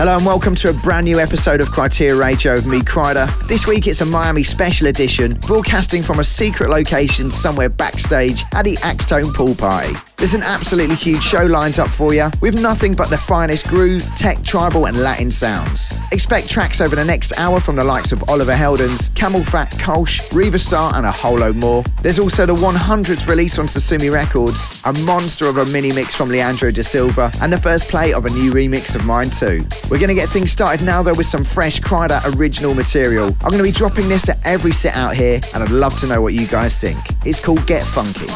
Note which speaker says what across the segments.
Speaker 1: Hello and welcome to a brand new episode of Kryteria Radio with me, Kryder. This week it's a Miami special edition, broadcasting from a secret location somewhere backstage at the Axtone Pool Party. There's an absolutely huge show lined up for you, with nothing but the finest groove, tech, tribal, and Latin sounds. Expect tracks over the next hour from the likes of Oliver Heldens, CamelPhat, Kolsch, Riva Starr, and a whole load more. There's also the 100th release on Sosumi Records, a monster of a mini mix from Leandro da Silva, and the first play of a new remix of mine too. We're going to get things started now though with some fresh Kryder original material. I'm going to be dropping this at every set out here, and I'd love to know what you guys think. It's called Get Funky.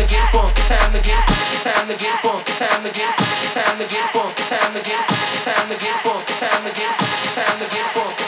Speaker 1: Time to get funk, time to get, time to get funk, get, time to get funk, get, time to get funk, get, time to get funk, time to get, time to get funk,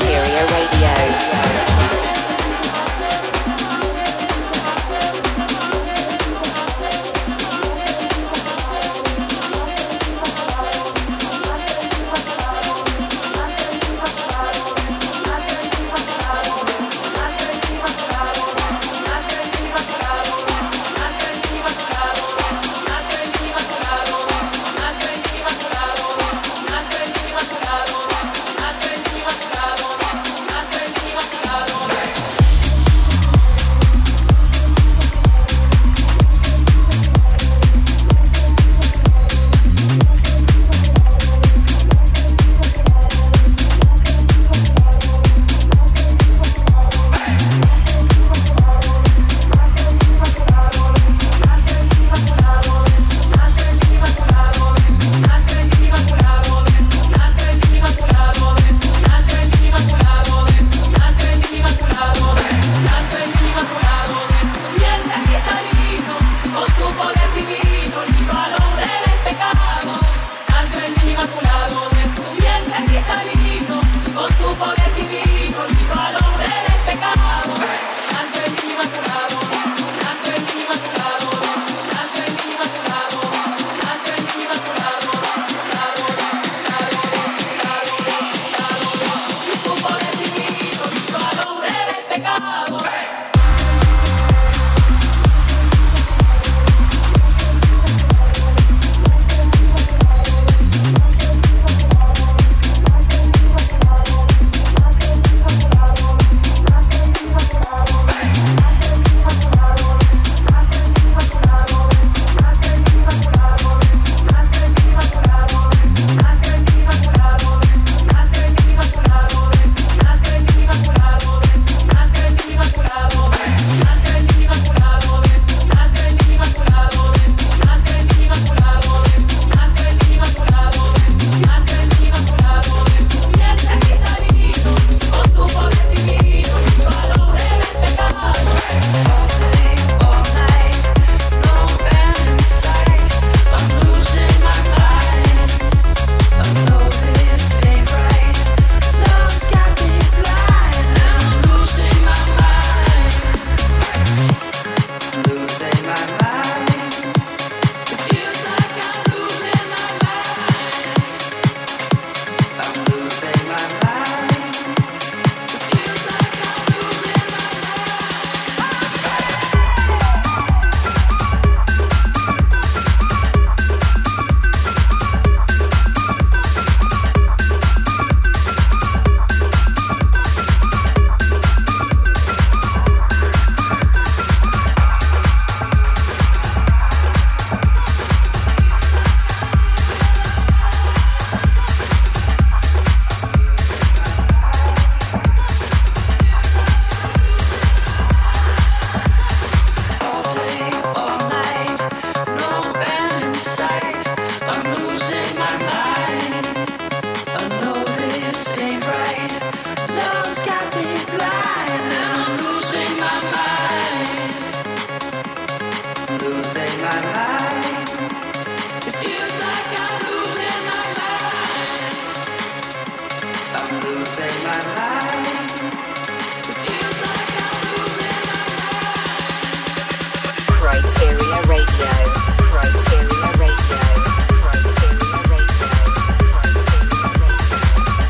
Speaker 2: Interior Radio.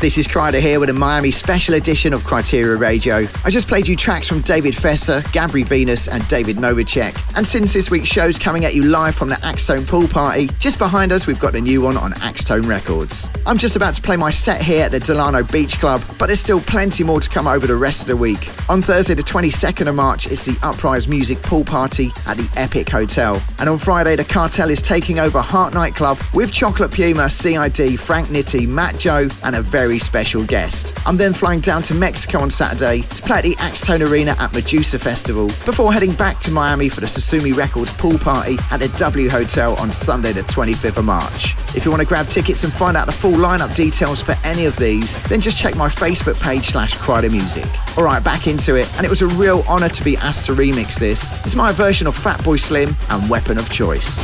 Speaker 3: This is Kryder
Speaker 4: here with a Miami special edition of Kryteria Radio. I just played you tracks from David Fesser, Gabry Venus, and David Novacek. And since this week's show's coming at you live from the Axtone Pool Party, just behind us we've got a new one on Axtone Records. I'm just about to play my set here at the Delano Beach Club, but there's still plenty more to come over the rest of the week. On Thursday, the 22nd of March, it's the Uprise Music Pool Party at the Epic Hotel. And on Friday, the Cartel is taking over Heart Nightclub with Chocolate Puma, CID, Frank Nitti, Matt Joe, and a very very special guest. I'm then flying down to Mexico on Saturday to play at the Axtone Arena at Medusa Festival before heading back to Miami for the Sosumi Records pool party at the W Hotel on Sunday, the 25th of March. If you want to grab tickets and find out the full lineup details for any of these, then just check my Facebook page slash Kryder Music. Alright, back into it, and it was a real honour to be asked to remix this. It's my version of Fatboy Slim and Weapon of Choice.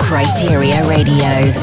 Speaker 3: Kryteria Radio.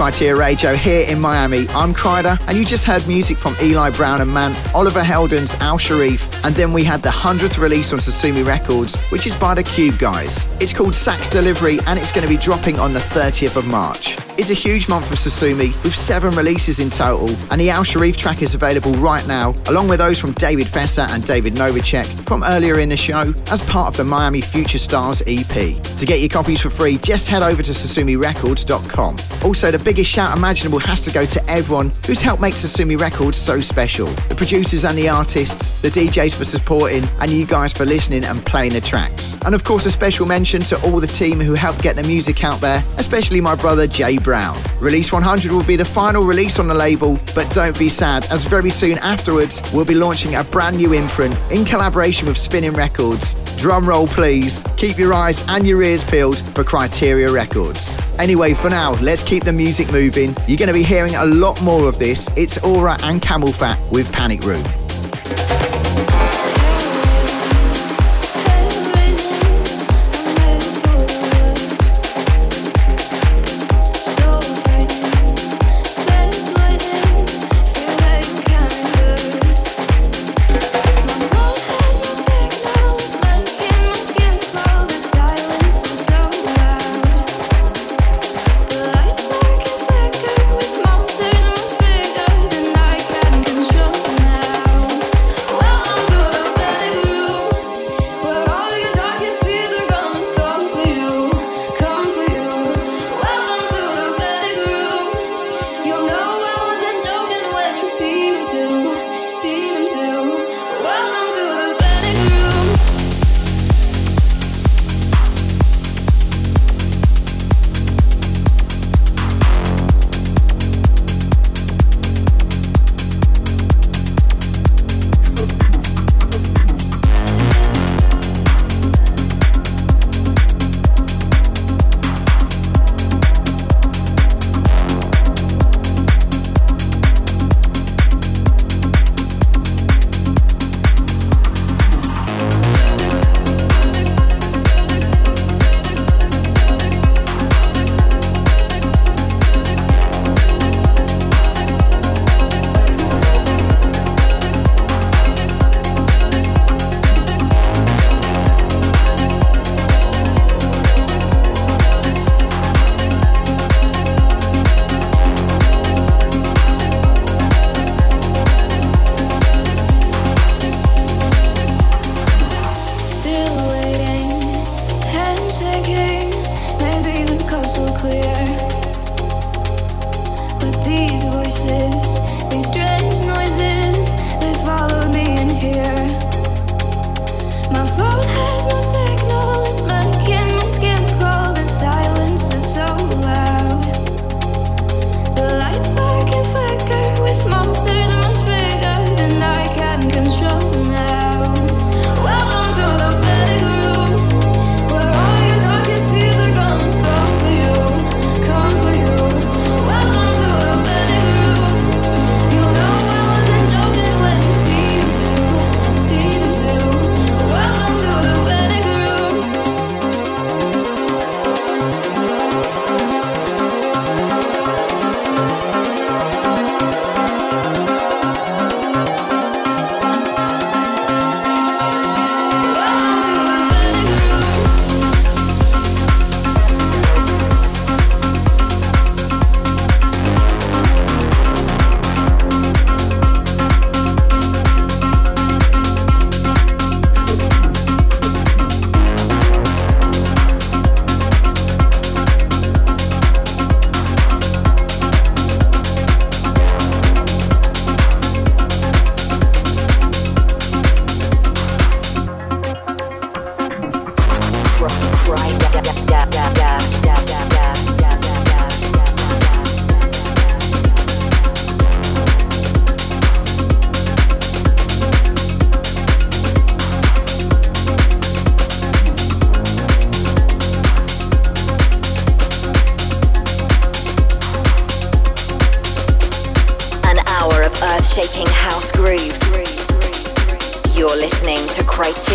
Speaker 2: Into
Speaker 5: Radio here in Miami. I'm Kryder, and you just heard music from Eli Brown and Man, Oliver Heldens, Al Sharif, and then we had the 100th release on Sosumi Records, which is by the Cube guys. It's called Sax Delivery, and it's going to be dropping on the 30th of March. It's a huge month for Sosumi, with seven releases in total, and the Al Sharif track is available right now, along with those from David Fesser and David Novacek from earlier in the show, as part of the Miami Future Stars EP. To get your copies for free, just head over to SosumiRecords.com. Also, the biggest shout imaginable has to go to everyone who's helped make Sosumi Records so special. The producers and the artists, the DJs for supporting, and you guys for listening and playing the tracks. And of course, a special mention to all the team who helped get the music out there, especially my brother Jay Brown. Release 100 will be the final release on the label, but don't be sad, as very soon afterwards, we'll be launching a brand new imprint in collaboration with Spinnin' Records. Drum roll, please. Keep your eyes and your ears peeled for Kryteria Records. Anyway, for now, let's keep the music moving. You're going to be hearing a lot more of this. It's Au/Ra and CamelPhat with Panic Room.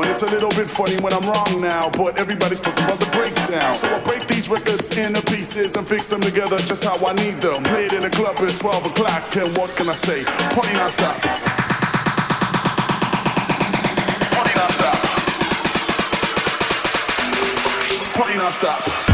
Speaker 6: And it's a little bit funny when I'm wrong now. But everybody's talking about the breakdown. So I break these records into pieces and fix them together just how I need them. Played in a club at 12 o'clock. And what can I say? Party non stop. Party non stop. Party non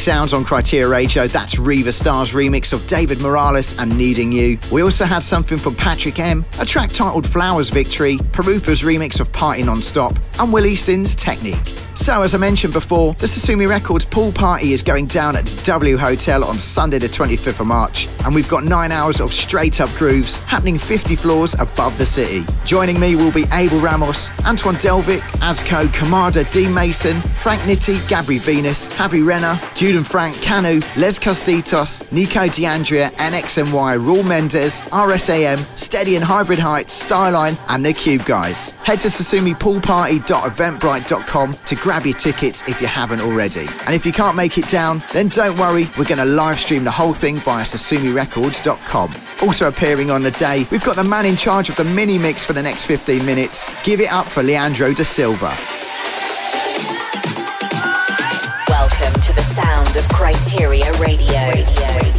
Speaker 4: sounds on Kryteria Radio. That's Riva Star's remix of David Morales and Needing You. We also had something from Patrick M, a track titled Flowers Victory, Pirupa's remix of Party Non-Stop, and Will Easton's Technique. So, as I mentioned before, the Sosumi Records pool party is going down at the W Hotel on Sunday, the 25th of March, and we've got nine hours of straight up grooves happening 50 floors above the city. Joining me will be Abel Ramos, Antoine Delvic, Azco, Kamada, Dean Mason, Frank Nitti, Gabry Venus, Javi Renner, Juden Frank, Kanu, Les Costitos, Nico D'Andrea, NXMY, Raul Mendez, RSAM, Steady and Hybrid Heights, Styline, and the Cube Guys. Head to sosumipoolparty.eventbrite.com to grab your tickets if you haven't already. And if you can't make it down, then don't worry, we're going to live stream the whole thing via sosumirecords.com. Also appearing on the day, we've got the man in charge of the mini mix for the next 15 minutes. Give it up for Leandro da Silva.
Speaker 2: Sound of Kryteria Radio. Radio.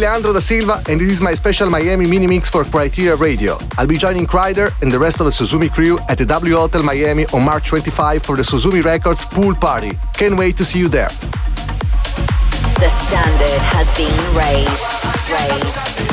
Speaker 7: Leandro da Silva, and this is my special Miami mini mix for Kryteria Radio. I'll be joining Kryder and the rest of the Sosumi crew at the W Hotel Miami on March 25 for the Sosumi Records pool party. Can't wait to see you there.
Speaker 2: The standard has been raised, raised.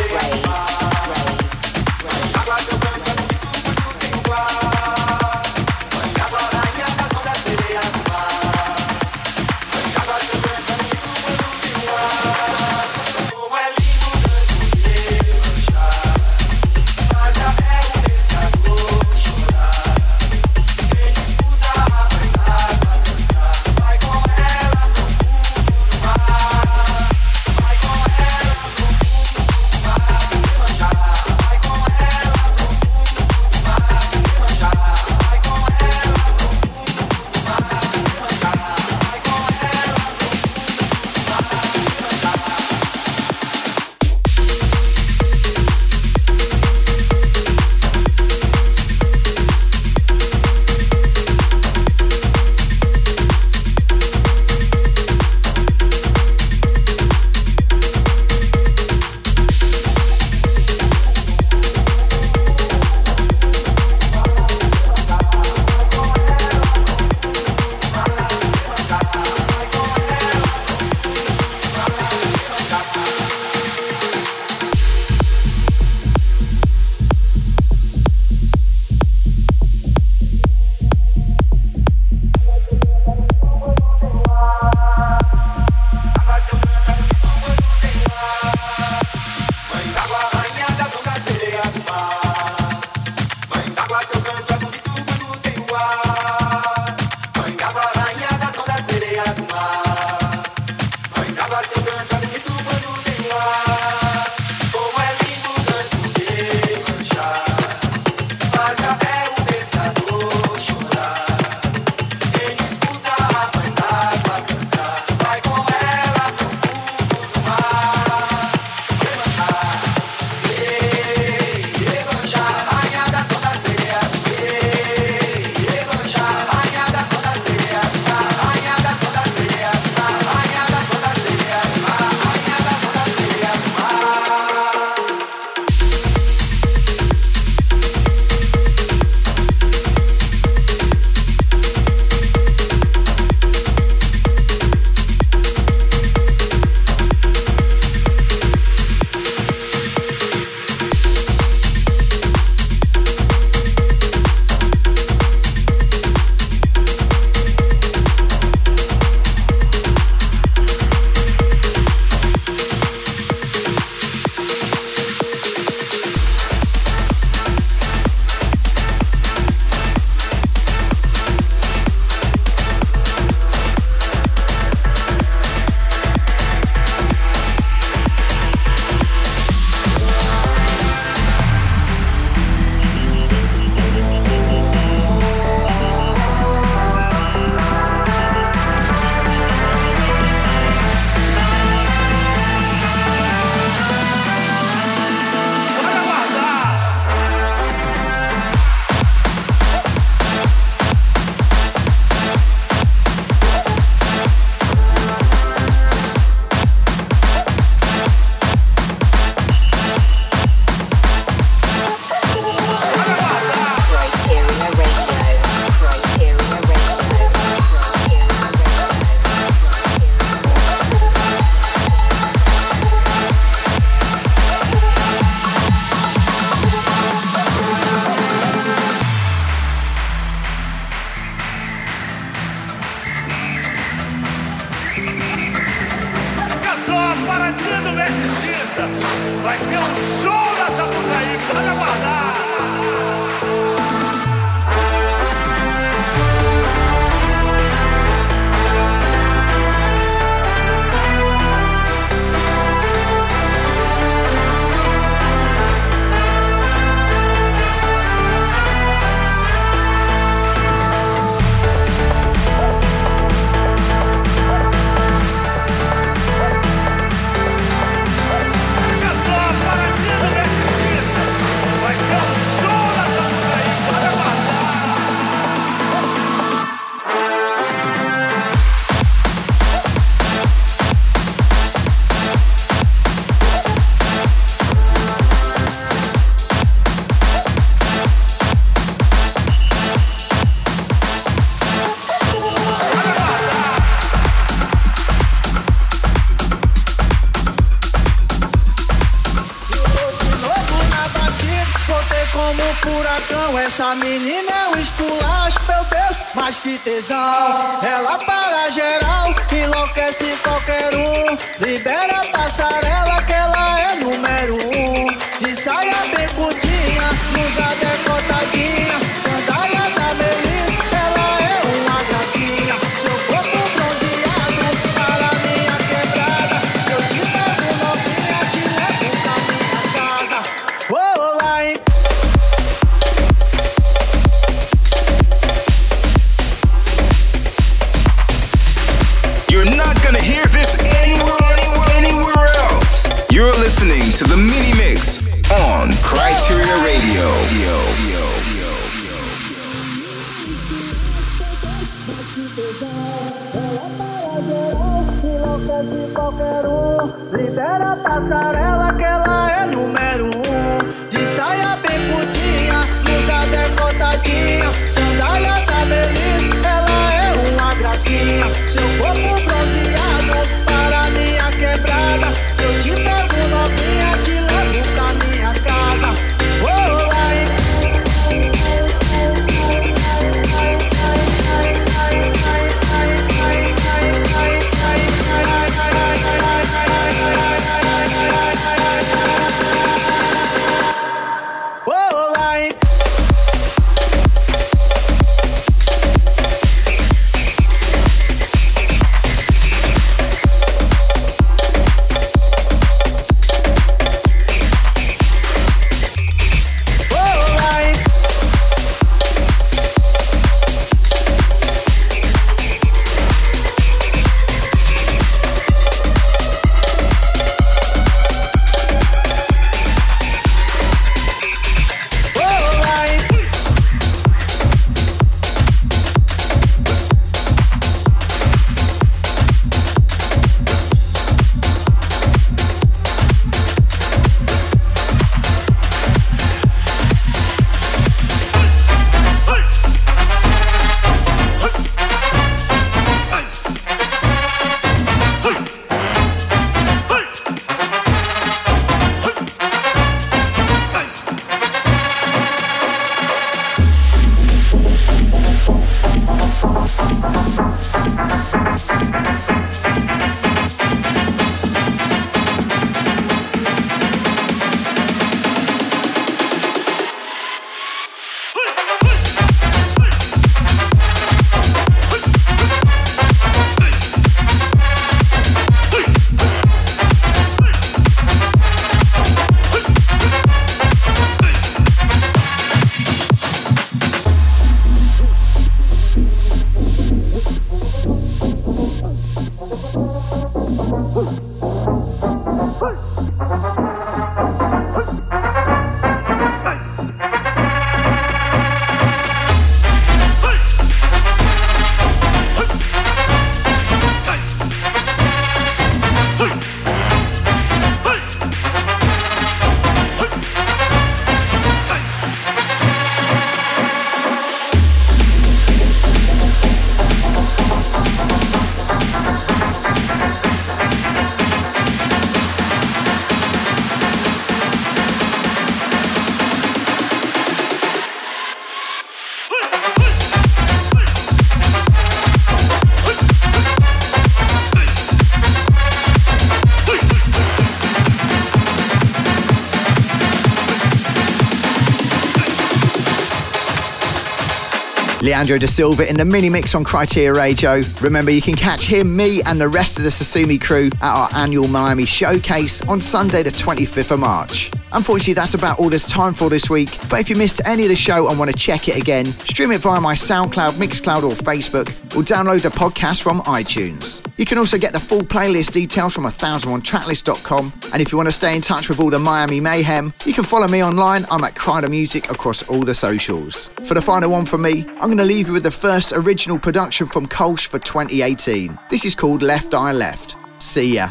Speaker 4: Leandro da Silva in the mini mix on Kryteria Radio. Remember, you can catch him, me, and the rest of the Sosumi crew at our annual Miami showcase on Sunday, the 25th of March. Unfortunately, that's about all there's time for this week. But if you missed any of the show and want to check it again, stream it via my SoundCloud, Mixcloud, or Facebook, or download the podcast from iTunes. You can also get the full playlist details from 1001tracklist.com. And if you want to stay in touch with all the Miami mayhem, you can follow me online. I'm at Kryder Music across all the socials. For the final one from me, I'm going to leave you with the first original production from Kolsch for 2018. This is called Left Eye Left. See ya.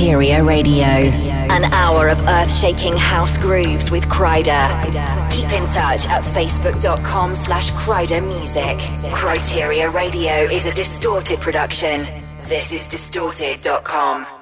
Speaker 2: Kryteria Radio. An hour of earth shaking house grooves with Kryder. Keep in touch at facebook.com slash Kryder Music. Kryteria Radio is a distorted production. This is distorted.com.